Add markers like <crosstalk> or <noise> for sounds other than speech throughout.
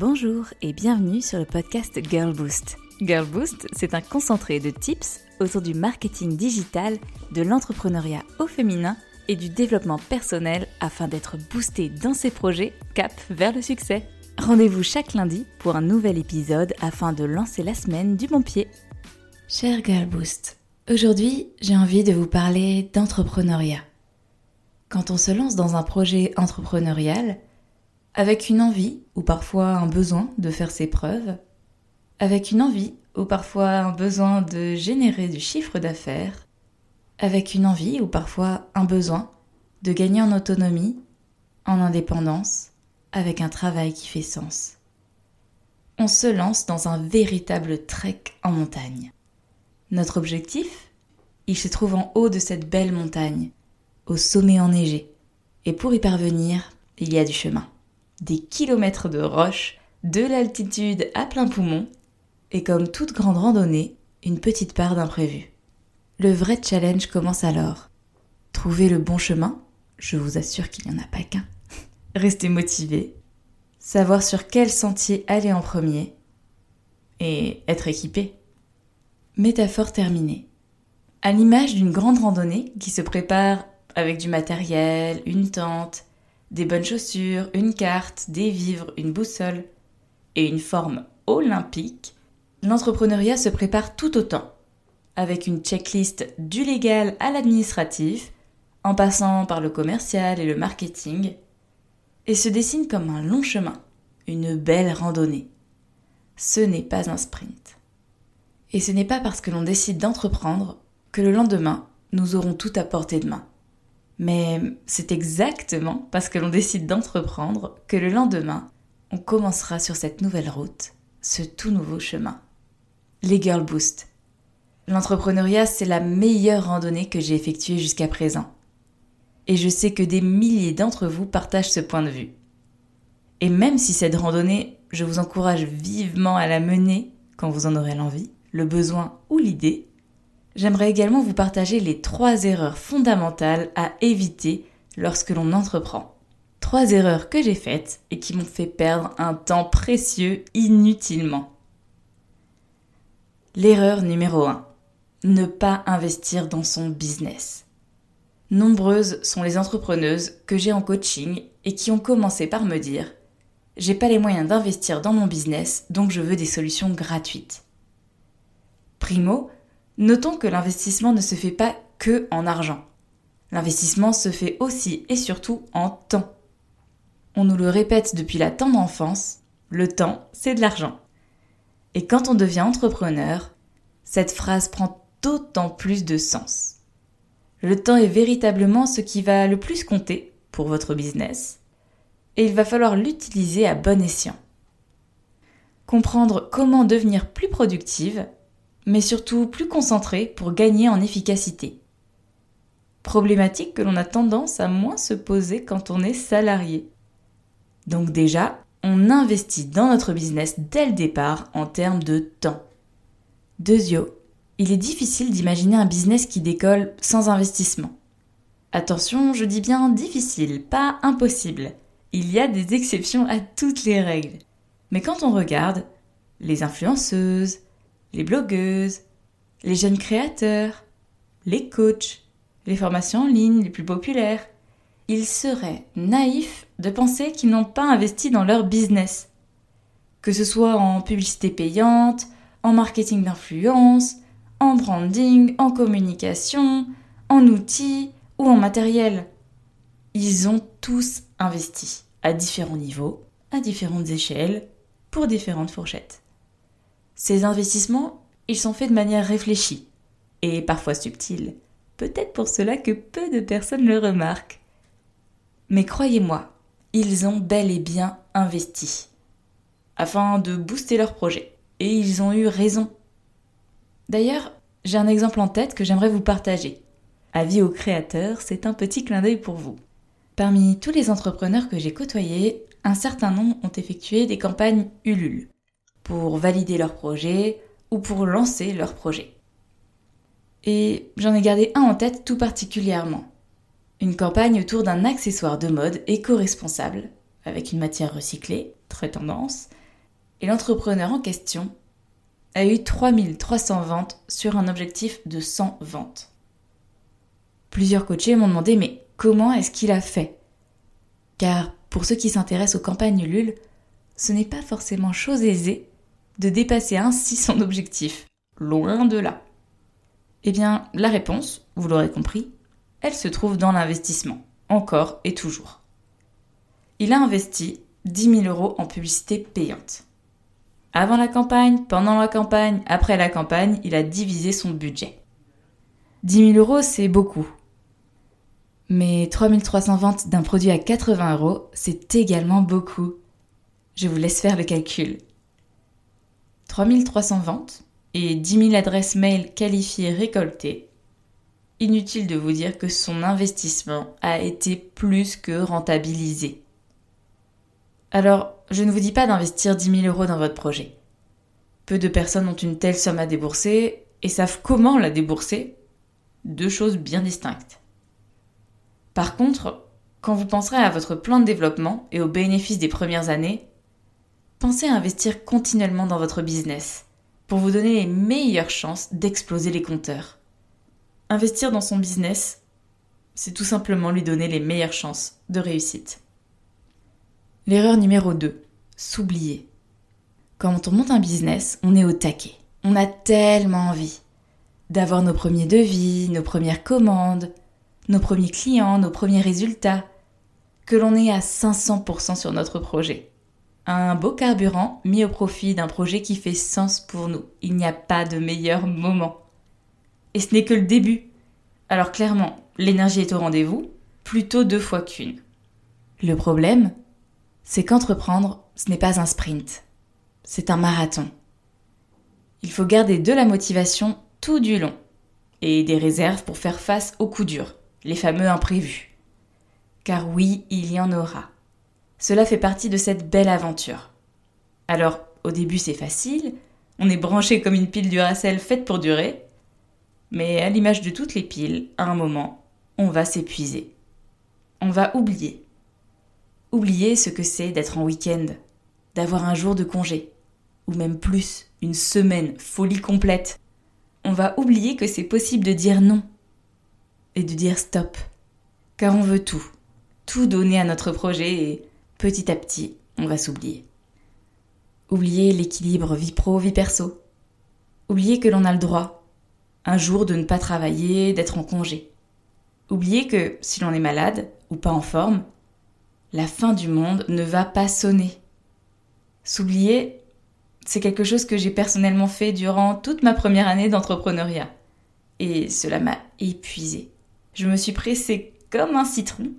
Bonjour et bienvenue sur le podcast Girl Boost. Girl Boost, c'est un concentré de tips autour du marketing digital, de l'entrepreneuriat au féminin et du développement personnel afin d'être boosté dans ses projets cap vers le succès. Rendez-vous chaque lundi pour un nouvel épisode afin de lancer la semaine du bon pied. Cher Girl Boost, aujourd'hui j'ai envie de vous parler d'entrepreneuriat. Quand on se lance dans un projet entrepreneurial, avec une envie ou parfois un besoin de faire ses preuves, avec une envie ou parfois un besoin de générer du chiffre d'affaires, avec une envie ou parfois un besoin de gagner en autonomie, en indépendance, avec un travail qui fait sens. On se lance dans un véritable trek en montagne. Notre objectif? Il se trouve en haut de cette belle montagne, au sommet enneigé. Et pour y parvenir, il y a du chemin des kilomètres de roches, de l'altitude à plein poumon, et comme toute grande randonnée, une petite part d'imprévu. Le vrai challenge commence alors. Trouver le bon chemin, je vous assure qu'il n'y en a pas qu'un. <laughs> Rester motivé, savoir sur quel sentier aller en premier, et être équipé. Métaphore terminée. À l'image d'une grande randonnée qui se prépare avec du matériel, une tente, des bonnes chaussures, une carte, des vivres, une boussole et une forme olympique, l'entrepreneuriat se prépare tout autant, avec une checklist du légal à l'administratif, en passant par le commercial et le marketing, et se dessine comme un long chemin, une belle randonnée. Ce n'est pas un sprint. Et ce n'est pas parce que l'on décide d'entreprendre que le lendemain, nous aurons tout à portée de main. Mais c'est exactement parce que l'on décide d'entreprendre que le lendemain, on commencera sur cette nouvelle route, ce tout nouveau chemin. Les Girl Boost. L'entrepreneuriat, c'est la meilleure randonnée que j'ai effectuée jusqu'à présent. Et je sais que des milliers d'entre vous partagent ce point de vue. Et même si cette randonnée, je vous encourage vivement à la mener quand vous en aurez l'envie, le besoin ou l'idée, j'aimerais également vous partager les trois erreurs fondamentales à éviter lorsque l'on entreprend. Trois erreurs que j'ai faites et qui m'ont fait perdre un temps précieux inutilement. L'erreur numéro 1. Ne pas investir dans son business. Nombreuses sont les entrepreneuses que j'ai en coaching et qui ont commencé par me dire J'ai pas les moyens d'investir dans mon business, donc je veux des solutions gratuites. Primo, Notons que l'investissement ne se fait pas que en argent. L'investissement se fait aussi et surtout en temps. On nous le répète depuis la tendre enfance, le temps, c'est de l'argent. Et quand on devient entrepreneur, cette phrase prend d'autant plus de sens. Le temps est véritablement ce qui va le plus compter pour votre business, et il va falloir l'utiliser à bon escient. Comprendre comment devenir plus productive mais surtout plus concentré pour gagner en efficacité. Problématique que l'on a tendance à moins se poser quand on est salarié. Donc déjà, on investit dans notre business dès le départ en termes de temps. Deuxio, il est difficile d'imaginer un business qui décolle sans investissement. Attention, je dis bien difficile, pas impossible. Il y a des exceptions à toutes les règles. Mais quand on regarde, les influenceuses, les blogueuses, les jeunes créateurs, les coachs, les formations en ligne les plus populaires. Il serait naïf de penser qu'ils n'ont pas investi dans leur business. Que ce soit en publicité payante, en marketing d'influence, en branding, en communication, en outils ou en matériel. Ils ont tous investi à différents niveaux, à différentes échelles, pour différentes fourchettes. Ces investissements, ils sont faits de manière réfléchie et parfois subtile. Peut-être pour cela que peu de personnes le remarquent. Mais croyez-moi, ils ont bel et bien investi afin de booster leur projet. Et ils ont eu raison. D'ailleurs, j'ai un exemple en tête que j'aimerais vous partager. Avis aux créateurs, c'est un petit clin d'œil pour vous. Parmi tous les entrepreneurs que j'ai côtoyés, un certain nombre ont effectué des campagnes Ulule pour valider leur projet ou pour lancer leur projet. Et j'en ai gardé un en tête tout particulièrement. Une campagne autour d'un accessoire de mode éco-responsable, avec une matière recyclée, très tendance, Et l'entrepreneur en question a eu 3300 ventes sur un objectif de 100 ventes. Plusieurs coachés m'ont demandé mais comment est-ce qu'il a fait? Car pour ceux qui s'intéressent aux campagnes Ulule, ce n'est pas forcément chose aisée de dépasser ainsi son objectif. Loin de là. Eh bien, la réponse, vous l'aurez compris, elle se trouve dans l'investissement, encore et toujours. Il a investi 10 000 euros en publicité payante. Avant la campagne, pendant la campagne, après la campagne, il a divisé son budget. 10 000 euros, c'est beaucoup. Mais 3300 ventes d'un produit à 80 euros, c'est également beaucoup. Je vous laisse faire le calcul. 3300 ventes et 10 000 adresses mail qualifiées récoltées. Inutile de vous dire que son investissement a été plus que rentabilisé. Alors, je ne vous dis pas d'investir 10 000 euros dans votre projet. Peu de personnes ont une telle somme à débourser et savent comment la débourser. Deux choses bien distinctes. Par contre, quand vous penserez à votre plan de développement et aux bénéfices des premières années, pensez à investir continuellement dans votre business pour vous donner les meilleures chances d'exploser les compteurs. Investir dans son business, c'est tout simplement lui donner les meilleures chances de réussite. L'erreur numéro 2. S'oublier. Quand on monte un business, on est au taquet. On a tellement envie d'avoir nos premiers devis, nos premières commandes, nos premiers clients, nos premiers résultats, que l'on est à 500% sur notre projet. Un beau carburant mis au profit d'un projet qui fait sens pour nous. Il n'y a pas de meilleur moment. Et ce n'est que le début. Alors clairement, l'énergie est au rendez-vous, plutôt deux fois qu'une. Le problème, c'est qu'entreprendre, ce n'est pas un sprint, c'est un marathon. Il faut garder de la motivation tout du long et des réserves pour faire face aux coups durs, les fameux imprévus. Car oui, il y en aura. Cela fait partie de cette belle aventure. Alors, au début c'est facile, on est branché comme une pile Duracell faite pour durer, mais à l'image de toutes les piles, à un moment, on va s'épuiser. On va oublier. Oublier ce que c'est d'être en week-end, d'avoir un jour de congé, ou même plus, une semaine, folie complète. On va oublier que c'est possible de dire non et de dire stop. Car on veut tout, tout donner à notre projet et petit à petit, on va s'oublier. Oublier l'équilibre vie pro-vie perso. Oublier que l'on a le droit, un jour, de ne pas travailler, d'être en congé. Oublier que si l'on est malade ou pas en forme, la fin du monde ne va pas sonner. S'oublier, c'est quelque chose que j'ai personnellement fait durant toute ma première année d'entrepreneuriat. Et cela m'a épuisé. Je me suis pressée comme un citron.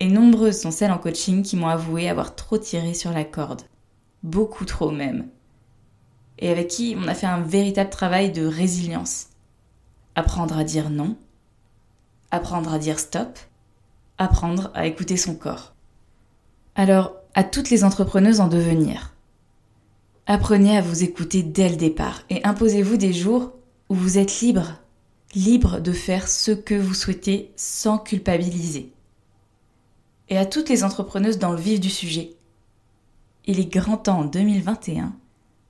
Et nombreuses sont celles en coaching qui m'ont avoué avoir trop tiré sur la corde. Beaucoup trop même. Et avec qui on a fait un véritable travail de résilience. Apprendre à dire non. Apprendre à dire stop. Apprendre à écouter son corps. Alors, à toutes les entrepreneuses en devenir, apprenez à vous écouter dès le départ et imposez-vous des jours où vous êtes libre, libre de faire ce que vous souhaitez sans culpabiliser. Et à toutes les entrepreneuses dans le vif du sujet, il est grand temps en 2021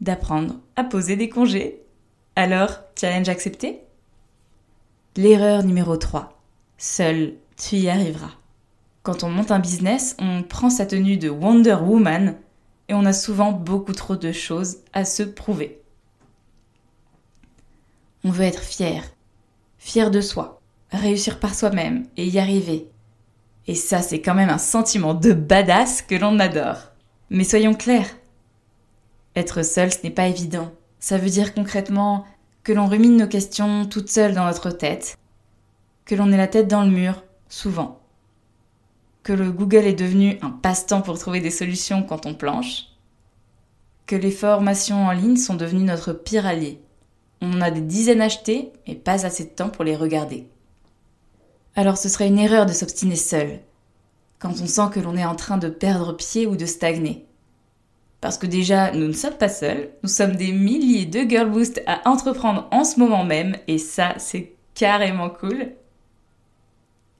d'apprendre à poser des congés. Alors, challenge accepté? L'erreur numéro 3. Seul, tu y arriveras. Quand on monte un business, on prend sa tenue de Wonder Woman et on a souvent beaucoup trop de choses à se prouver. On veut être fier, fier de soi, réussir par soi-même et y arriver. Et ça, c'est quand même un sentiment de badass que l'on adore. Mais soyons clairs, être seul, ce n'est pas évident. Ça veut dire concrètement que l'on rumine nos questions toutes seules dans notre tête, que l'on est la tête dans le mur, souvent que le Google est devenu un passe-temps pour trouver des solutions quand on planche, que les formations en ligne sont devenues notre pire allié. On a des dizaines achetées, mais pas assez de temps pour les regarder. Alors ce serait une erreur de s'obstiner seul, quand on sent que l'on est en train de perdre pied ou de stagner. Parce que déjà, nous ne sommes pas seuls, nous sommes des milliers de Girl Boost à entreprendre en ce moment même, et ça, c'est carrément cool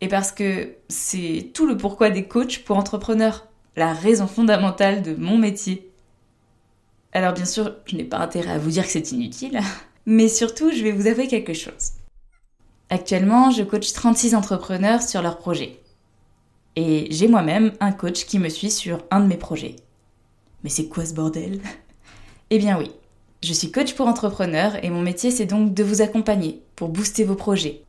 et parce que c'est tout le pourquoi des coachs pour entrepreneurs, la raison fondamentale de mon métier. Alors bien sûr, je n'ai pas intérêt à vous dire que c'est inutile, <laughs> mais surtout, je vais vous avouer quelque chose. Actuellement, je coach 36 entrepreneurs sur leurs projets. Et j'ai moi-même un coach qui me suit sur un de mes projets. Mais c'est quoi ce bordel? <laughs> Eh bien oui, je suis coach pour entrepreneurs et mon métier c'est donc de vous accompagner pour booster vos projets,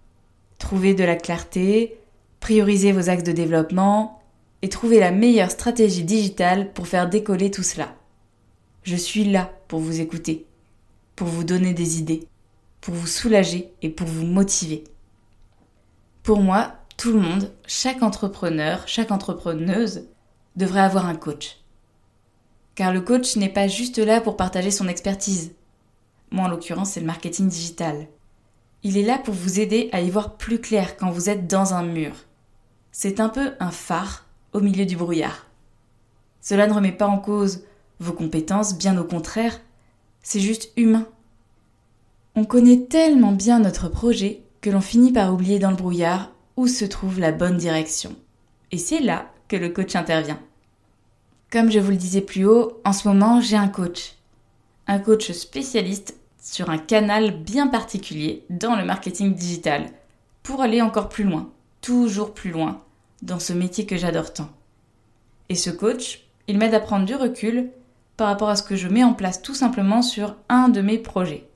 trouver de la clarté, prioriser vos axes de développement et trouver la meilleure stratégie digitale pour faire décoller tout cela. Je suis là pour vous écouter, pour vous donner des idées, pour vous soulager et pour vous motiver. Pour moi, tout le monde, chaque entrepreneur, chaque entrepreneuse devrait avoir un coach. Car le coach n'est pas juste là pour partager son expertise. Moi, en l'occurrence, c'est le marketing digital. Il est là pour vous aider à y voir plus clair quand vous êtes dans un mur. C'est un peu un phare au milieu du brouillard. Cela ne remet pas en cause vos compétences, bien au contraire, c'est juste humain. On connaît tellement bien notre projet que l'on finit par oublier dans le brouillard où se trouve la bonne direction. Et c'est là que le coach intervient. Comme je vous le disais plus haut, en ce moment j'ai un coach. Un coach spécialiste sur un canal bien particulier dans le marketing digital pour aller encore plus loin, toujours plus loin, dans ce métier que j'adore tant. Et ce coach, il m'aide à prendre du recul par rapport à ce que je mets en place tout simplement sur un de mes projets.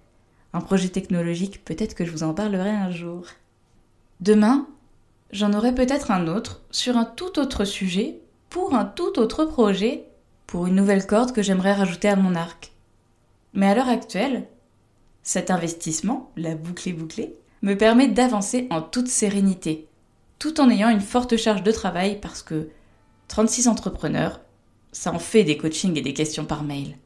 Un projet technologique, peut-être que je vous en parlerai un jour. Demain, j'en aurai peut-être un autre sur un tout autre sujet, pour un tout autre projet, pour une nouvelle corde que j'aimerais rajouter à mon arc. Mais à l'heure actuelle, cet investissement, la boucle bouclée, me permet d'avancer en toute sérénité, tout en ayant une forte charge de travail parce que 36 entrepreneurs, ça en fait des coachings et des questions par mail.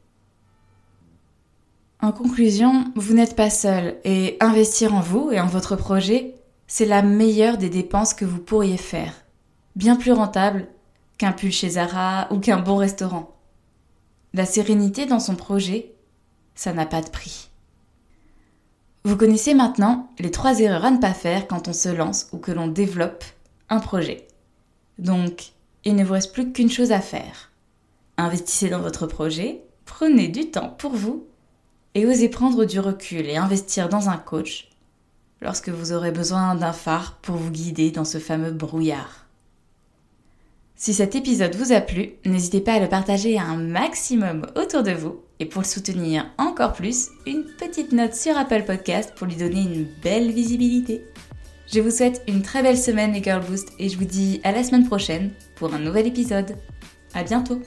En conclusion, vous n'êtes pas seul et investir en vous et en votre projet, c'est la meilleure des dépenses que vous pourriez faire. Bien plus rentable qu'un pull chez Zara ou qu'un bon restaurant. La sérénité dans son projet, ça n'a pas de prix. Vous connaissez maintenant les trois erreurs à ne pas faire quand on se lance ou que l'on développe un projet. Donc, il ne vous reste plus qu'une chose à faire. Investissez dans votre projet, prenez du temps pour vous et osez prendre du recul et investir dans un coach lorsque vous aurez besoin d'un phare pour vous guider dans ce fameux brouillard. Si cet épisode vous a plu, n'hésitez pas à le partager un maximum autour de vous et pour le soutenir encore plus, une petite note sur Apple Podcast pour lui donner une belle visibilité. Je vous souhaite une très belle semaine les Girl Boost et je vous dis à la semaine prochaine pour un nouvel épisode. À bientôt